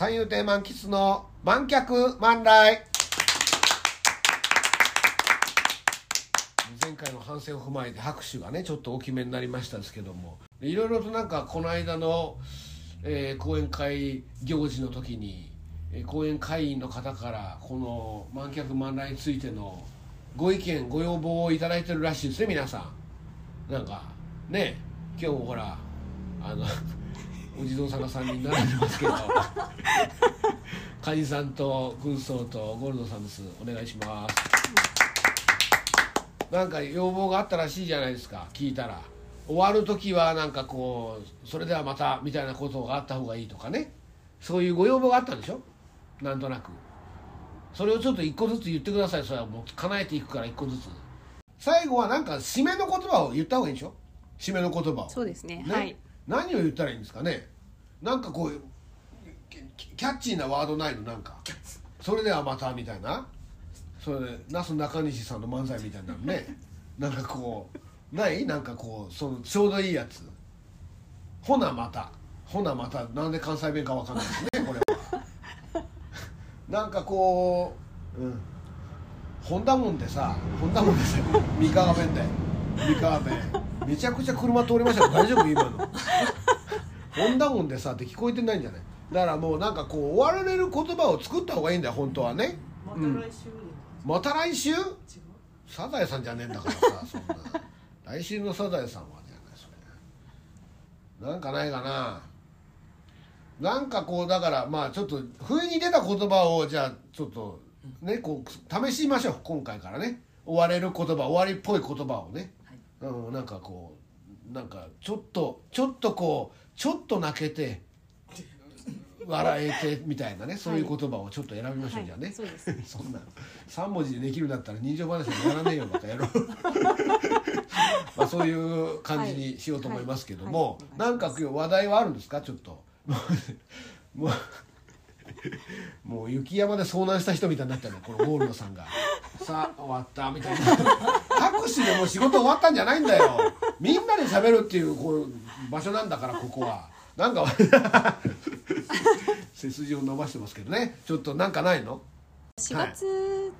三遊亭満喫の満客満来。前回の反省を踏まえて拍手がねちょっと大きめになりましたですけども。いろいろとなんかこの間の、えー講演会行事の時に、えー講演会員の方からこの満客満来についてのご意見ご要望をいただいてるらしいですね皆さん。なんかね今日ほらあのお地蔵さんが3人並んでますけど。カニさんと軍曹とゴールドさんです。お願いします。なんか要望があったらしいじゃないですか。聞いたら。終わる時はなんかこうそれではまたみたいなことがあった方がいいとかね。そういうご要望があったんでしょ？なんとなく。それをちょっと一個ずつ言ってください。それはもう叶えていくから一個ずつ。最後はなんか締めの言葉を言った方がいいんでしょ？締めの言葉を。そうですね。ね。はい何を言ったらいいんですかね。なんかこうキキャッチーなワードないの？なんか。それではまたみたいな？それでなすなかにしさんの漫才みたいなのね。なんかこうない？なんかこうそのちょうどいいやつ。ほなまた。ほなまた。なんで関西弁かわかんないですねこれは。なんかこううん。ほんだもんでさほんだもんでさ三河弁で三河弁めちゃくちゃ車通りましたけど大丈夫？今の。ほんだもんでさって聞こえてないんじゃない？だからもうなんかこう終わられる言葉を作った方がいいんだよ本当はね。また来週。で、また来週？サザエさんじゃねえんだからさそんな。来週のサザエさんはじゃないそれ。なんかないかな？なんかこうだからまあちょっと不意に出た言葉をじゃあちょっとねこう試しましょう。今回からね。終われる言葉終わりっぽい言葉をね、うん、なんかこうなんかちょっとちょっとこうちょっと泣けて笑えてみたいなねそういう言葉をちょっと選びましょう、はいじゃあねそうです。そんな3文字でできるんだったら人情話はやらねえよバカ野郎まあそういう感じにしようと思いますけども、はい。はい。なんか今日話題はあるんですか？ちょっと。もうもう雪山で遭難した人みたいになってるのこのゴールドさんが。さあ終わったみたいな拍手でもう仕事終わったんじゃないんだよ。みんなで喋るっていうこう場所なんだからここは。なんか 背筋を伸ばしてますけどね。ちょっとなんかないの？4月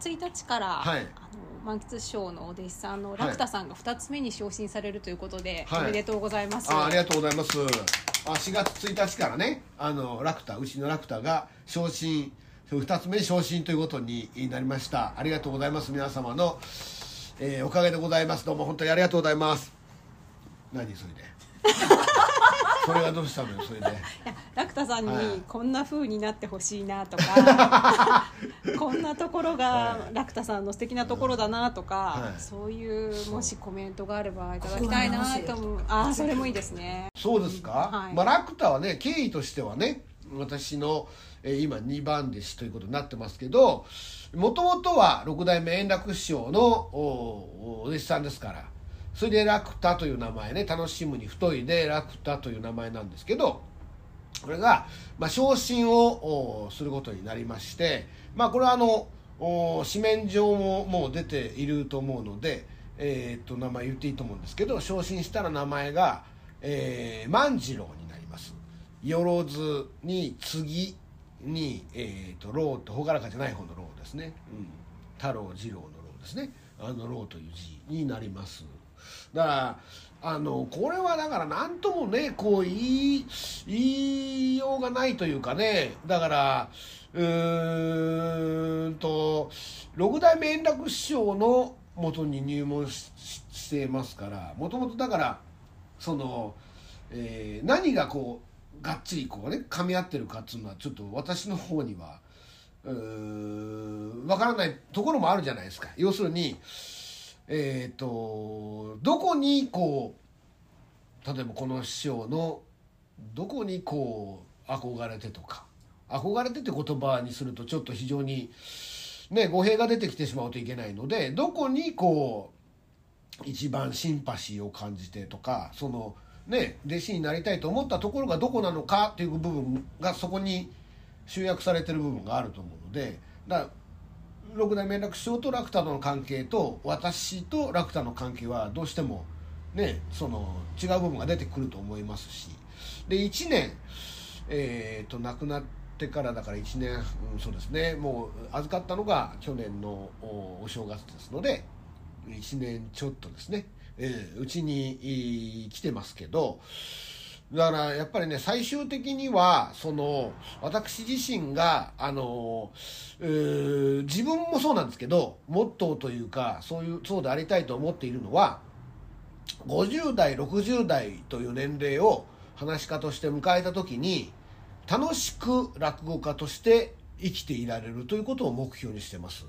1日から、はい。あの満喫師匠のお弟子さんのラクタさんが2つ目に昇進されるということで、はい。おめでとうございます、あありがとうございます。あ4月1日からねあのラクタうちのラクタが昇進2つ目に昇進ということになりました。ありがとうございます皆様の、えーおかげでございます。どうも本当にありがとうございます。何それで？それがどうしたのよそれで？いやラクタさんはい。にこんな風になってほしいなとか こんなところはがい。ラクタさんの素敵なところだなとか、はい。そういうもしコメントがあればいただきたいなと思う。ああそれもいいですね。そうですか、はい。まあ、ラクタはね経緯としてはね私の、え今2番弟子ということになってますけどもともとは六代目円楽師匠のおお弟子さんですからそれでラクタという名前ね楽しむに太いでラクタという名前なんですけどこれが、まあ、昇進をおすることになりまして、まあ、これはあのお紙面上ももう出ていると思うので、えーっと名前言っていいと思うんですけど昇進したら名前が、えー万次郎になりますよずに次に、えー、と郎と朗らかじゃない方の郎ですね、うん、太郎次郎の郎ですね。あの郎という字になります。だからあのこれはだから何ともねこう言い言いようがないというかね。だからうーんと六代目円楽師匠のもとに入門しししてますからもともとだからその、えー何がこうがっちりこうね噛み合ってるかっていうのはちょっと私の方にはうーんわからないところもあるじゃないですか。要するにえっ、とどこにこう例えばこの師匠のどこにこう憧れてとか憧れてって言葉にするとちょっと非常にね語弊が出てきてしまうといけないのでどこにこう一番シンパシーを感じてとかそのね弟子になりたいと思ったところがどこなのかっていう部分がそこに集約されてる部分があると思うのでだ六代目楽師匠とラクタとの関係と私とラクタの関係はどうしてもねその違う部分が出てくると思いますし。で1年、えー、と亡くなってからだから1年、うん、そうですね。もう預かったのが去年のおお正月ですので1年ちょっとですね。えーに来てますけどだからやっぱりね最終的にはその私自身があの、えー自分もそうなんですけどモットーというかそういうそうでありたいと思っているのは50代60代という年齢を話し家として迎えた時に楽しく落語家として生きていられるということを目標にしてます。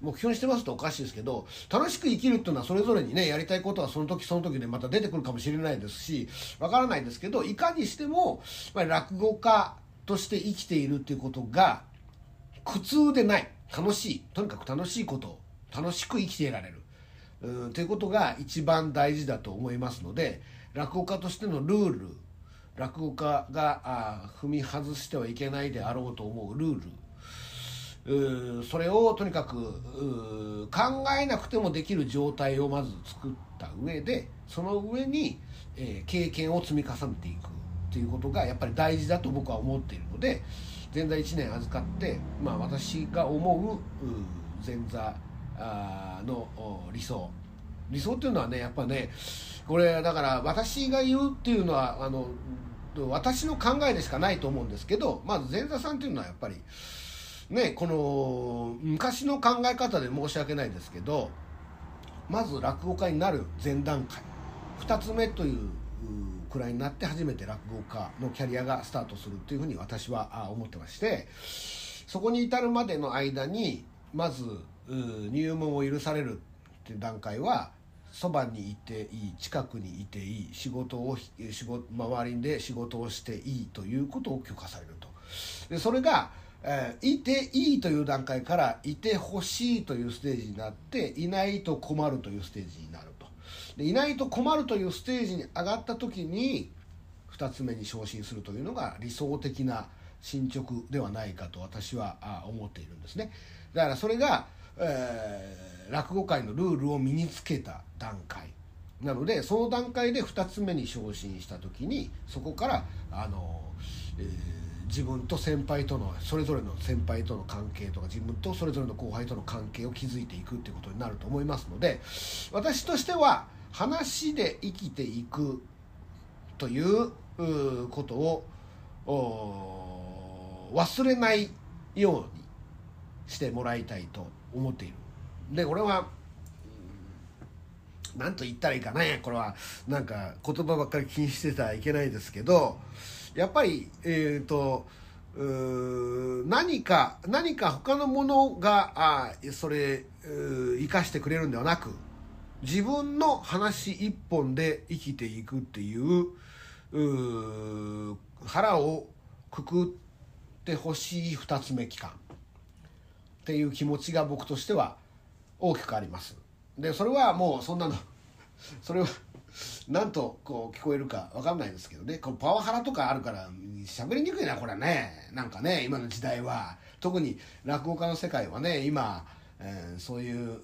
目標にしてますとおかしいですけど楽しく生きるっていうのはそれぞれにねやりたいことはその時その時でまた出てくるかもしれないですしわからないですけどいかにしてもやっぱり落語家として生きているっていうことが苦痛でない楽しいとにかく楽しいことを楽しく生きていられるうんということが一番大事だと思いますので落語家としてのルール落語家があ踏み外してはいけないであろうと思うルールそれをとにかく考えなくてもできる状態をまず作った上でその上に、え経験を積み重ねていくっていうことがやっぱり大事だと僕は思っているので前座1年預かって、まあ、私が思う前座の理想。理想っていうのはねやっぱねこれだから私が言うっていうのはあの私の考えでしかないと思うんですけどまず前座さんっていうのはやっぱりねこの昔の考え方で申し訳ないですけどまず落語家になる前段階。2つ目というくらいになって初めて落語家のキャリアがスタートするっていうふうに私は思ってましてそこに至るまでの間にまず入門を許されるっていう段階はそばにいていい近くにいていい仕事を仕事周りで仕事をしていいということを許可されると。でそれが、えーいていいという段階からいてほしいというステージになっていないと困るというステージになると。でいないと困るというステージに上がった時に2つ目に昇進するというのが理想的な進捗ではないかと私は思っているんですね。だからそれが、えー落語界のルールを身につけた段階なのでその段階で2つ目に昇進した時にそこからあの、えー自分と先輩とのそれぞれの先輩との関係とか自分とそれぞれの後輩との関係を築いていくっていうことになると思いますので私としては話で生きていくということを忘れないようにしてもらいたいと思っている。で俺は何と言ったらいいかねこれはなんか言葉ばっかり気にしてたらいけないですけどやっぱりえっ、と何か何か他のものがあそれ生かしてくれるんではなく自分の話一本で生きていくっていうう腹をくくってほしい二つ目期間。っていう気持ちが僕としては大きくあります。でそれはもうそんなのそれは何とこう聞こえるか分かんないですけどね。このパワハラとかあるから喋りにくいなこれね。なんかね今の時代は。特に落語家の世界はね今、えーそういう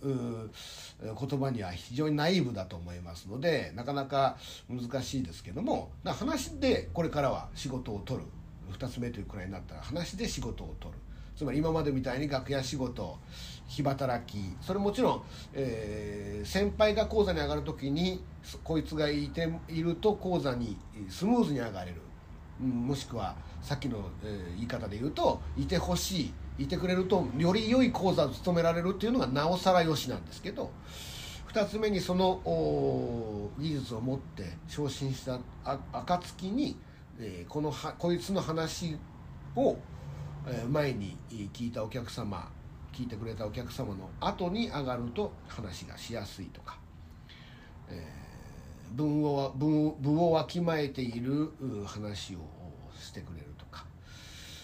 言葉には非常にナイーブだと思いますのでなかなか難しいですけども。話でこれからは仕事を取る。2つ目というくらいになったら話で仕事を取る。つまり今までみたいに楽屋仕事日働きそれもちろん、えー先輩が講座に上がる時にこいつがいていると講座にスムーズに上がれる、うんもしくはさっきの、えー言い方で言うといてほしいいてくれるとより良い講座を務められるっていうのがなおさらよしなんですけど2つ目にその技術を持って昇進したあ暁に、えーこのはこいつの話を、え前に聞いたお客様聞いてくれたお客様の後に上がると話がしやすいとか、えー文を文文をわきまえている話をしてくれるとか。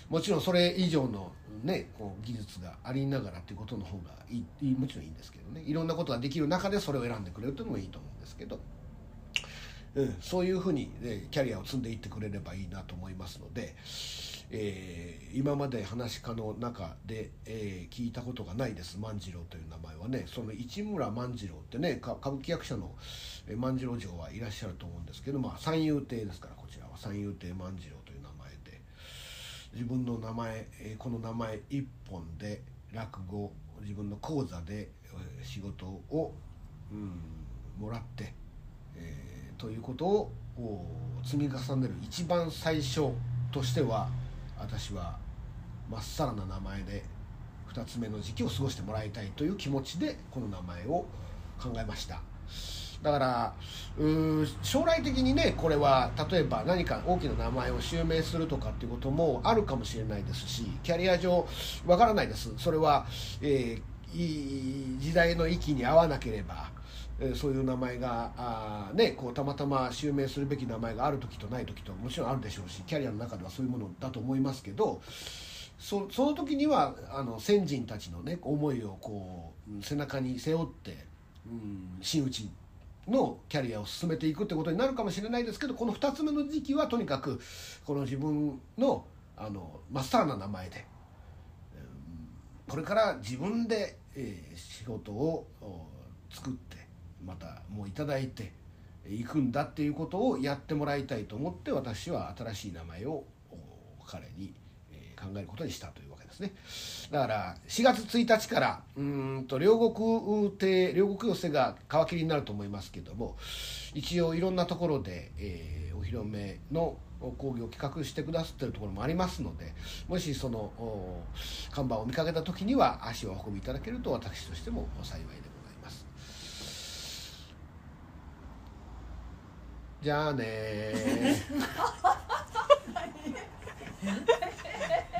もちろんそれ以上の、ね、こう技術がありながらということの方がいいもちろんいいんですけどね。いろんなことができる中でそれを選んでくれるというのもいいと思うんですけど。うん、そういうふうに、ね、キャリアを積んでいってくれればいいなと思いますので、えー今まで話し家の中で、えー聞いたことがないです。万次郎という名前はね。その市村万次郎ってね歌舞伎役者の万次郎城はいらっしゃると思うんですけど、まあ、三遊亭ですからこちらは。三遊亭万次郎という名前で。自分の名前えーこの名前一本で落語自分の講座でえー仕事を、うん、もらって、えーということをお積み重ねる一番最初としては私はまっさらな名前で2つ目の時期を過ごしてもらいたいという気持ちでこの名前を考えました。だからうー将来的にねこれは例えば何か大きな名前を襲名するとかっていうこともあるかもしれないですしキャリア上わからないです。それは、えーいい時代の域に合わなければそういう名前があ、ね、こうたまたま襲名するべき名前がある時とない時ともちろんあるでしょうしキャリアの中ではそういうものだと思いますけどそその時にはあの先人たちのね思いをこう背中に背負って、うん、真打ちのキャリアを進めていくってことになるかもしれないですけどこの2つ目の時期はとにかくこの自分のあのまっさらな名前でこれから自分で、えー仕事を作ってまたもういただいていくんだっていうことをやってもらいたいと思って私は新しい名前を彼に、考えることにしたというわけですね。だから4月1日からうんと両国亭両国寄せが皮切りになると思いますけども一応いろんなところで、えーお披露目の講義を企画してくださってるところもありますのでもしその看板を見かけた時には足をお運びいただけると私としても幸いです。じゃあね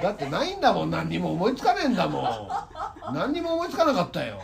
だってないんだもん。何にも思いつかねえんだもん。何にも思いつかなかったよ